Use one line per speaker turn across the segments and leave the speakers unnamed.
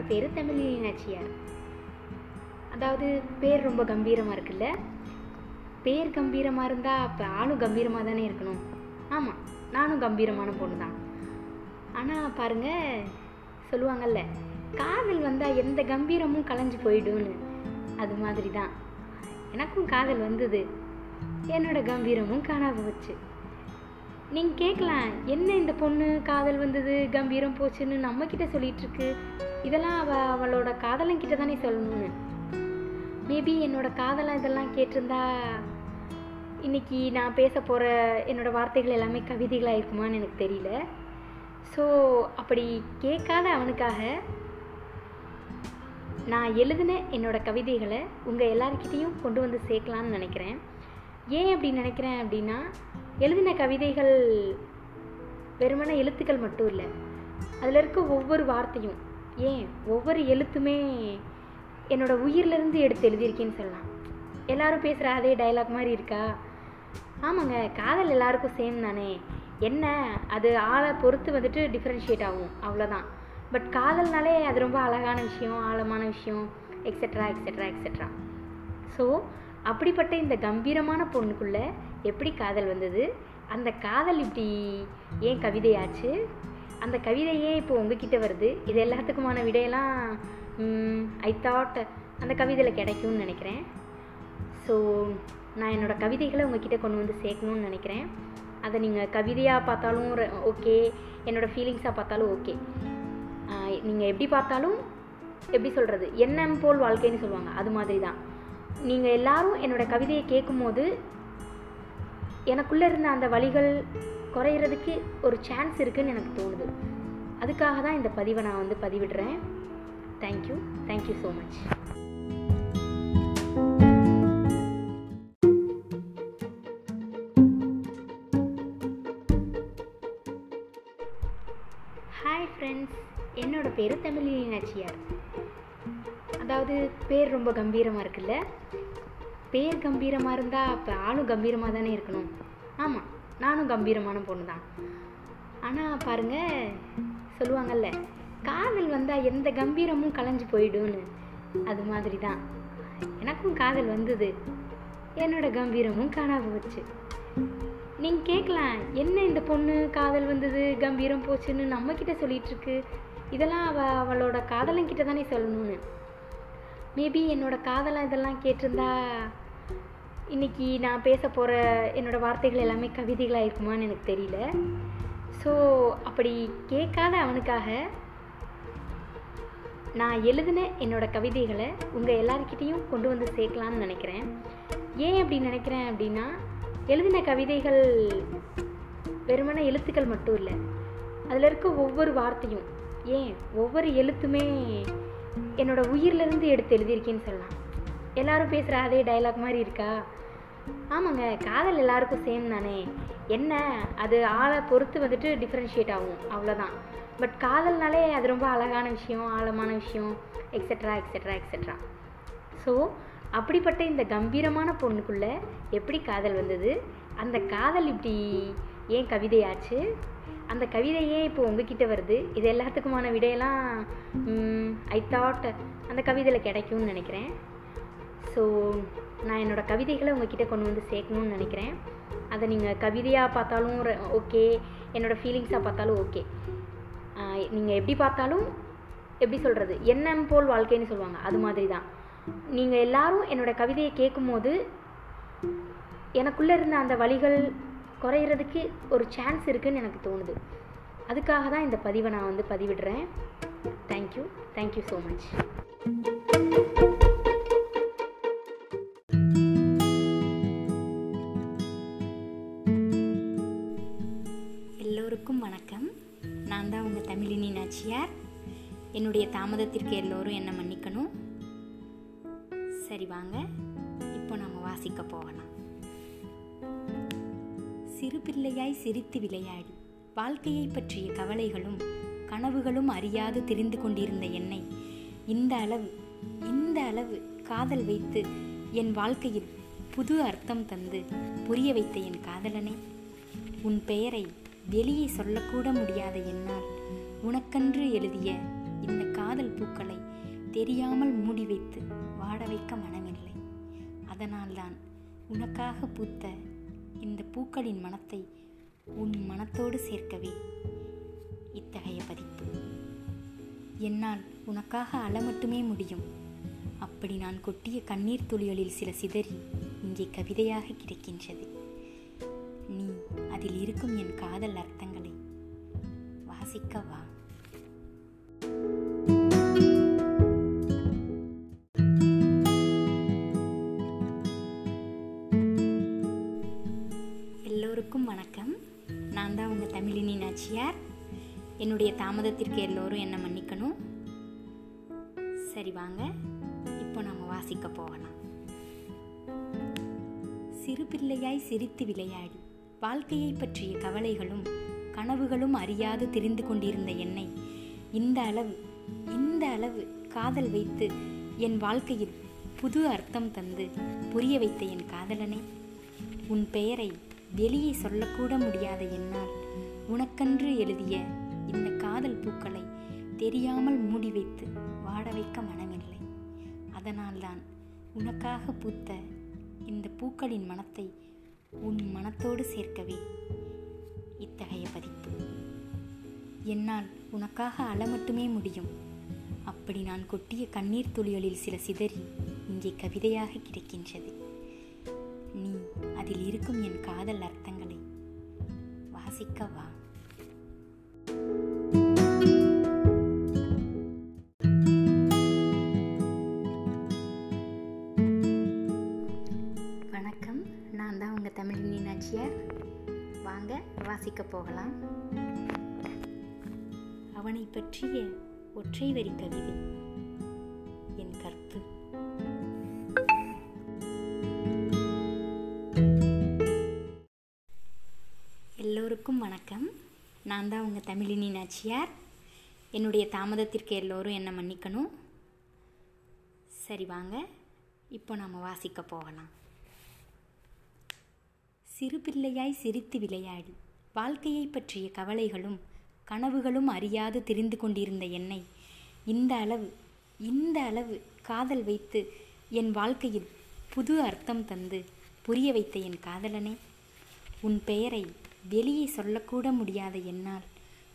அவரோட பேர் தமிழினி நாச்சியார் அதாவது பேர் ரொம்ப கம்பீரமாக இருக்குல்ல? பேர் கம்பீரமாக இருந்தால் அப்போ ஆளும் கம்பீரமாக தானே இருக்கணும். ஆமாம் நானும் கம்பீரமான பொண்ணு தான். ஆனால் பாருங்கள் சொல்லுவாங்கல்ல காதல் வந்தால் எந்த கம்பீரமும் கலைஞ்சு போயிடும்னு. அது மாதிரி தான் எனக்கும் காதல் வந்தது. என்னோட கம்பீரமும் காணாமல் போச்சு. நீங்கள் கேட்கலாம் என்ன இந்த பொண்ணு காதல் வந்தது கம்பீரம் போச்சுன்னு நம்ம சொல்லிகிட்ருக்கு இதெல்லாம் அவள் அவளோட காதலன்கிட்ட தானே சொல்லணும்னு. மேபி என்னோட காதலை இதெல்லாம் கேட்டிருந்தா இன்னைக்கு நான் பேச போகிற என்னோடய வார்த்தைகள் எல்லாமே கவிதைகளாக இருக்குமான்னு எனக்கு தெரியல. ஸோ அப்படி கேட்காத அவனுக்காக நான் எழுதின என்னோடய கவிதைகளை உங்கள் எல்லாருக்கிட்டேயும் கொண்டு வந்து சேர்க்கலான்னு நினைக்கிறேன். ஏன் அப்படி நினைக்கிறேன் அப்படின்னா எழுதின கவிதைகள் வெறுமன எழுத்துக்கள் மட்டும் இல்லை. அதில் இருக்க ஒவ்வொரு வார்த்தையும் ஏன் ஒவ்வொரு எழுத்துமே என்னோட உயிர்லேருந்து எடுத்து எழுதியிருக்கேன்னு சொல்லலாம். எல்லாரும் பேசுகிற அதே டைலாக் மாதிரி இருக்கா? ஆமாங்க காதல் எல்லாருக்கும் சேம் தானே. என்ன? அது ஆளை பொறுத்து வந்துட்டு டிஃப்ரென்ஷியேட் ஆகும் அவ்வளோதான் பட் காதல்னாலே அது ரொம்ப அழகான விஷயம் ஆழமான விஷயம் எக்ஸெட்ரா எக்ஸெட்ரா எக்ஸெட்ரா ஸோ அப்படிப்பட்ட இந்த கம்பீரமான பொண்ணுக்குள்ளே எப்படி காதல் வந்தது? அந்த காதல் இப்படி ஏன் கவிதையாச்சு? அந்த கவிதை ஏன் இப்போ உங்ககிட்ட வருது? இது எல்லாத்துக்குமான விடையெல்லாம் ஐ தாட் அந்த கவிதையில் கிடைக்கும்னு நினைக்கிறேன். ஸோ நான் என்னோடய கவிதைகளை உங்ககிட்ட கொண்டு வந்து சேர்க்கணும்னு நினைக்கிறேன். அதை நீங்கள் கவிதையாக பார்த்தாலும் ஓகே என்னோடய ஃபீலிங்ஸாக பார்த்தாலும் ஓகே நீங்கள் எப்படி பார்த்தாலும் எப்படி சொல்கிறது எண்ணம் போல் வாழ்க்கைன்னு சொல்லுவாங்க. அது மாதிரி தான் நீங்கள் எல்லாரும் என்னோட கவிதையை கேட்கும்போது எனக்குள்ளே இருந்த அந்த வழிகள் குறையிறதுக்கு ஒரு சான்ஸ் இருக்குன்னு எனக்கு தோணுது. அதுக்காக தான் இந்த பதிவை நான் வந்து பதிவிடுறேன். Thank you thank you so much hi friends என்னோடய பேர் தமிழினி நாச்சியார். அதாவது பேர் ரொம்ப கம்பீரமாக இருக்குல்ல? பேர் கம்பீரமாக இருந்தால் அப்போ ஆளும் கம்பீரமாக தானே இருக்கணும். ஆமாம் நானும் கம்பீரமான பொண்ணு தான் ஆனால் பாருங்கள் சொல்லுவாங்கல்ல காதல் வந்தால் எந்த கம்பீரமும் கலைஞ்சு போயிடும்னு. அது மாதிரி தான் எனக்கும் காதல் வந்தது. என்னோட கம்பீரமும் காணாம போச்சு. நீங்கள் கேட்கலாம் என்ன இந்த பொண்ணு காதல் வந்தது கம்பீரம் போச்சுன்னு நம்ம சொல்லிகிட்ருக்கு இதெல்லாம் அவ அவளோட காதலன் கிட்ட தானே சொல்லணும்னு. மேபி என்னோடய காதலாம் இதெல்லாம் கேட்டிருந்தா இன்னைக்கு நான் பேச போகிற என்னோடய வார்த்தைகள் எல்லாமே கவிதைகளாக இருக்குமான்னு எனக்கு தெரியல. ஸோ அப்படி கேட்காத அவனுக்காக நான் எழுதின என்னோடய கவிதைகளை உங்கள் எல்லாருக்கிட்டேயும் கொண்டு வந்து சேர்க்கலான்னு நினைக்கிறேன். ஏன் அப்படி நினைக்கிறேன் அப்படின்னா எழுதின கவிதைகள் வெறுமன எழுத்துக்கள் மட்டும் இல்லை அதில் இருக்க ஒவ்வொரு வார்த்தையும் ஏன் ஒவ்வொரு எழுத்துமே என்னோட உயிர்லேருந்து எடுத்து எழுதியிருக்கேன்னு சொல்லலாம். எல்லாரும் பேசுகிற அதே டைலாக் மாதிரி இருக்கா? ஆமாங்க காதல் எல்லாருக்கும் சேம் தானே. என்ன? அது ஆளை பொறுத்து வந்துட்டு டிஃப்ரென்ஷியேட் ஆகும் அவ்வளோதான் பட் காதல்னாலே அது ரொம்ப அழகான விஷயம் ஆழமான விஷயம் எக்ஸட்ரா எக்ஸட்ரா எக்ஸட்ரா ஸோ அப்படிப்பட்ட இந்த கம்பீரமான பொண்ணுக்குள்ளே எப்படி காதல் வந்தது? அந்த காதல் இப்படி ஏன் கவிதையாச்சு? அந்த கவிதையே இப்போ உங்ககிட்ட வருது. இது எல்லாத்துக்குமான விடையெல்லாம் ஐ தாட் அந்த கவிதையில் கிடைக்கும்னு நினைக்கிறேன். ஸோ நான் என்னோடய கவிதைகளை உங்ககிட்ட கொண்டு வந்து சேர்க்கணும்னு நினைக்கிறேன். அதை நீங்கள் கவிதையாக பார்த்தாலும் ஓகே என்னோடய ஃபீலிங்ஸாக பார்த்தாலும் ஓகே நீங்கள் எப்படி பார்த்தாலும் எப்படி சொல்கிறது எண்ணம் போல் வாழ்க்கைன்னு சொல்லுவாங்க. அது மாதிரி தான் நீங்கள் எல்லாரும் என்னோட கவிதையை கேட்கும்போது எனக்குள்ளே இருந்த அந்த வழிகள் குறையிறதுக்கு ஒரு சான்ஸ் இருக்குன்னு எனக்கு தோணுது. அதுக்காக தான் இந்த பதிவை நான் வந்து பதிவிடுறேன். Thank you thank you so much எல்லோருக்கும் வணக்கம். நான் தான் உங்கள் தமிழினி நாச்சியார். என்னுடைய தாமதத்திற்கு எல்லோரும் என்னை மன்னிக்கணும். சரி வாங்க இப்போ நம்ம வாசிக்க போகலாம். சிறு பிள்ளையாய் சிரித்து விளையாடி வாழ்க்கையை பற்றிய கவலைகளும் கனவுகளும் அறியாது தெரிந்து கொண்டிருந்த என்னை இந்த அளவு இந்த அளவு காதல் வைத்து என் வாழ்க்கையில் புது அர்த்தம் தந்து புரிய வைத்த என் காதலனை உன் பெயரை வெளியே சொல்லக்கூட முடியாத என்னால் உனக்கன்று எழுதிய
இந்த காதல் பூக்களை தெரியாமல் மூடி வைத்து வாட வைக்க மனமில்லை. அதனால்தான் உனக்காக பூத்த இந்த பூக்களின் மனத்தை உன் மனத்தோடு சேர்க்கவே. இத்தகைய பதிப்பு. என்னால் உனக்காக அள மட்டுமே முடியும். அப்படி நான் கொட்டிய கண்ணீர் துளிகளில் சில சிதறி இங்கே கவிதையாக கிடைக்கின்றது. நீ அதில் இருக்கும் என் காதல் அர்த்தங்களை வாசிக்க வா. அனைவருக்கும் வணக்கம். நான் தான் உங்கள் தமிழினி நாச்சியார். என்னுடைய தாமதத்திற்கு எல்லோரும் என்னை மன்னிக்கணும். சரி வாங்க இப்போ நம்ம வாசிக்க போகலாம். சிறு பிள்ளையாய் சிரித்து விளையாடி வாழ்க்கையை பற்றிய கவலைகளும் கனவுகளும் அறியாது தெரிந்து கொண்டிருந்த என்னை இந்த அளவு இந்த அளவு காதல் வைத்து என் வாழ்க்கையில் புது அர்த்தம் தந்து புரிய வைத்த என் காதலனே. உன் பெயரை வெளியே சொல்லக்கூட முடியாத என்னால் உனக்கென்று எழுதிய இந்த காதல் பூக்களை தெரியாமல் மூடி வைத்து வாட வைக்க மனமில்லை. அதனால்தான் உனக்காக பூத்த இந்த பூக்களின் மனத்தை உன் மனத்தோடு சேர்க்கவே இத்தகைய பதிப்பு. என்னால் உனக்காக அழ மட்டுமே முடியும். அப்படி நான் கொட்டிய கண்ணீர் துளிகளில் சில சிதறி இங்கே கவிதையாக கிடைக்கின்றது. நீ அதில் இருக்கும் என் காதல் அர்த்தங்களை வாசிக்க வா. வணக்கம். நான் தான் உங்கள் தமிழினி நாச்சியார் வாங்க வாசிக்க போகலாம். அவனை பற்றிய ஒற்றை வரி கவிதை. நான் தான் உங்கள் தமிழினி நாச்சியார். என்னுடைய தாமதத்திற்கு எல்லோரும் என்னை மன்னிக்கணும். சரி வாங்க. இப்போ நாம் வாசிக்க போகலாம். சிறு பிள்ளையாய் சிரித்து விளையாடி வாழ்க்கையை பற்றிய கவலைகளும் கனவுகளும் அறியாது தெரிந்து கொண்டிருந்த என்னை இந்த அளவு இந்த அளவு காதல் வைத்து என் வாழ்க்கையில் புது அர்த்தம் தந்து புரிய வைத்த என் காதலனே. உன் பெயரை வெளியே சொல்லக்கூட முடியாத என்னால்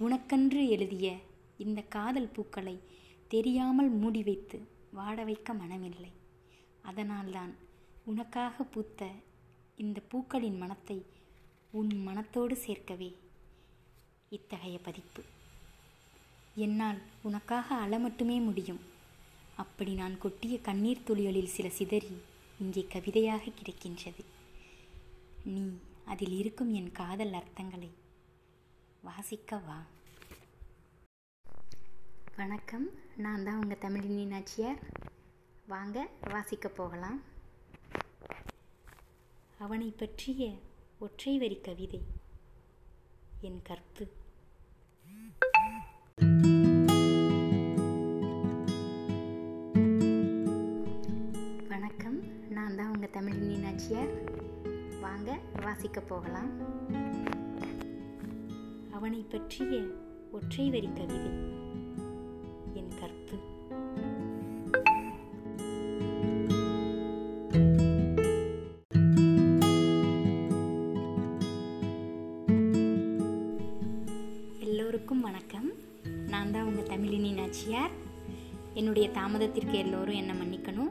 உனக்கென்று எழுதிய இந்த காதல் பூக்களை தெரியாமல் மூடி வைத்து வாட வைக்க மனமில்லை. அதனால்தான் உனக்காக பூத்த இந்த பூக்களின் மனத்தை உன் மனத்தோடு சேர்க்கவே இத்தகைய பதிப்பு. என்னால் உனக்காக அழ மட்டுமே முடியும். அப்படி நான் கொட்டிய கண்ணீர் துளிகளில் சில சிதறி இங்கே கவிதையாக கிடைக்கின்றது. நீ அதில் இருக்கும் என் காதல் அர்த்தங்களை வாசிக்க வா. வணக்கம். நான் தான் உங்கள் தமிழினி நாச்சியார் வாங்க வாசிக்க போகலாம். அவனை பற்றிய ஒற்றை வரி கவிதை. என் கற்பு வணக்கம். நான் தான் உங்கள் தமிழினி நாச்சியார் வாங்க வாசிக்க போகலாம். அவனை பற்றிய ஒற்றை வரி கவிதை. என் கற்பு எல்லோருக்கும் வணக்கம். நான் தான் உங்கள் தமிழினி நாச்சியார். என்னுடைய தாமதத்திற்கு எல்லோரும் என்னை மன்னிக்கணும்.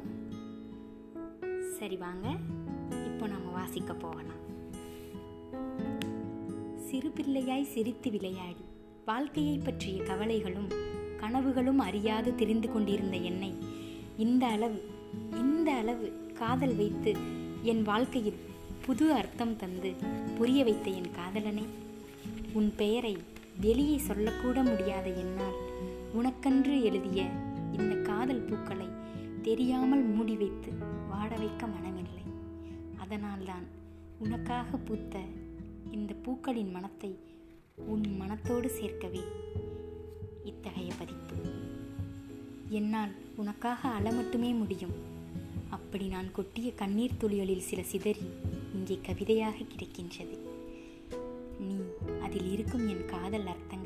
நாம் போகலாம். சிறு பிள்ளையாய் சிரித்து விளையாடி வாழ்க்கையை பற்றிய கவலைகளும் கனவுகளும் அறியாது தெரிந்து கொண்டிருந்த என்னை இந்த அளவு இந்த அளவு காதல் வைத்து என் வாழ்க்கையில் புது அர்த்தம் தந்து புரிய வைத்த என் காதலனே உன் பெயரை வெளியே சொல்லக்கூட முடியாத என்னால் உனக்கென்று எழுதிய இந்த காதல் பூக்களை தெரியாமல் மூடி வைத்து வாட வைக்க மனமில்லை. அதனால்தான் உனக்காக பூத்த இந்த பூக்களின் மனத்தை உன் மனத்தோடு சேர்க்கவே இத்தகைய பதிப்பு. என்னால் உனக்காக அழ மட்டுமே முடியும். அப்படி நான் கொட்டிய கண்ணீர் துளிகளில் சில சிதறி இங்கே கவிதையாக கிடைக்கின்றது. நீ அதில் இருக்கும் என் காதல் அர்த்தம்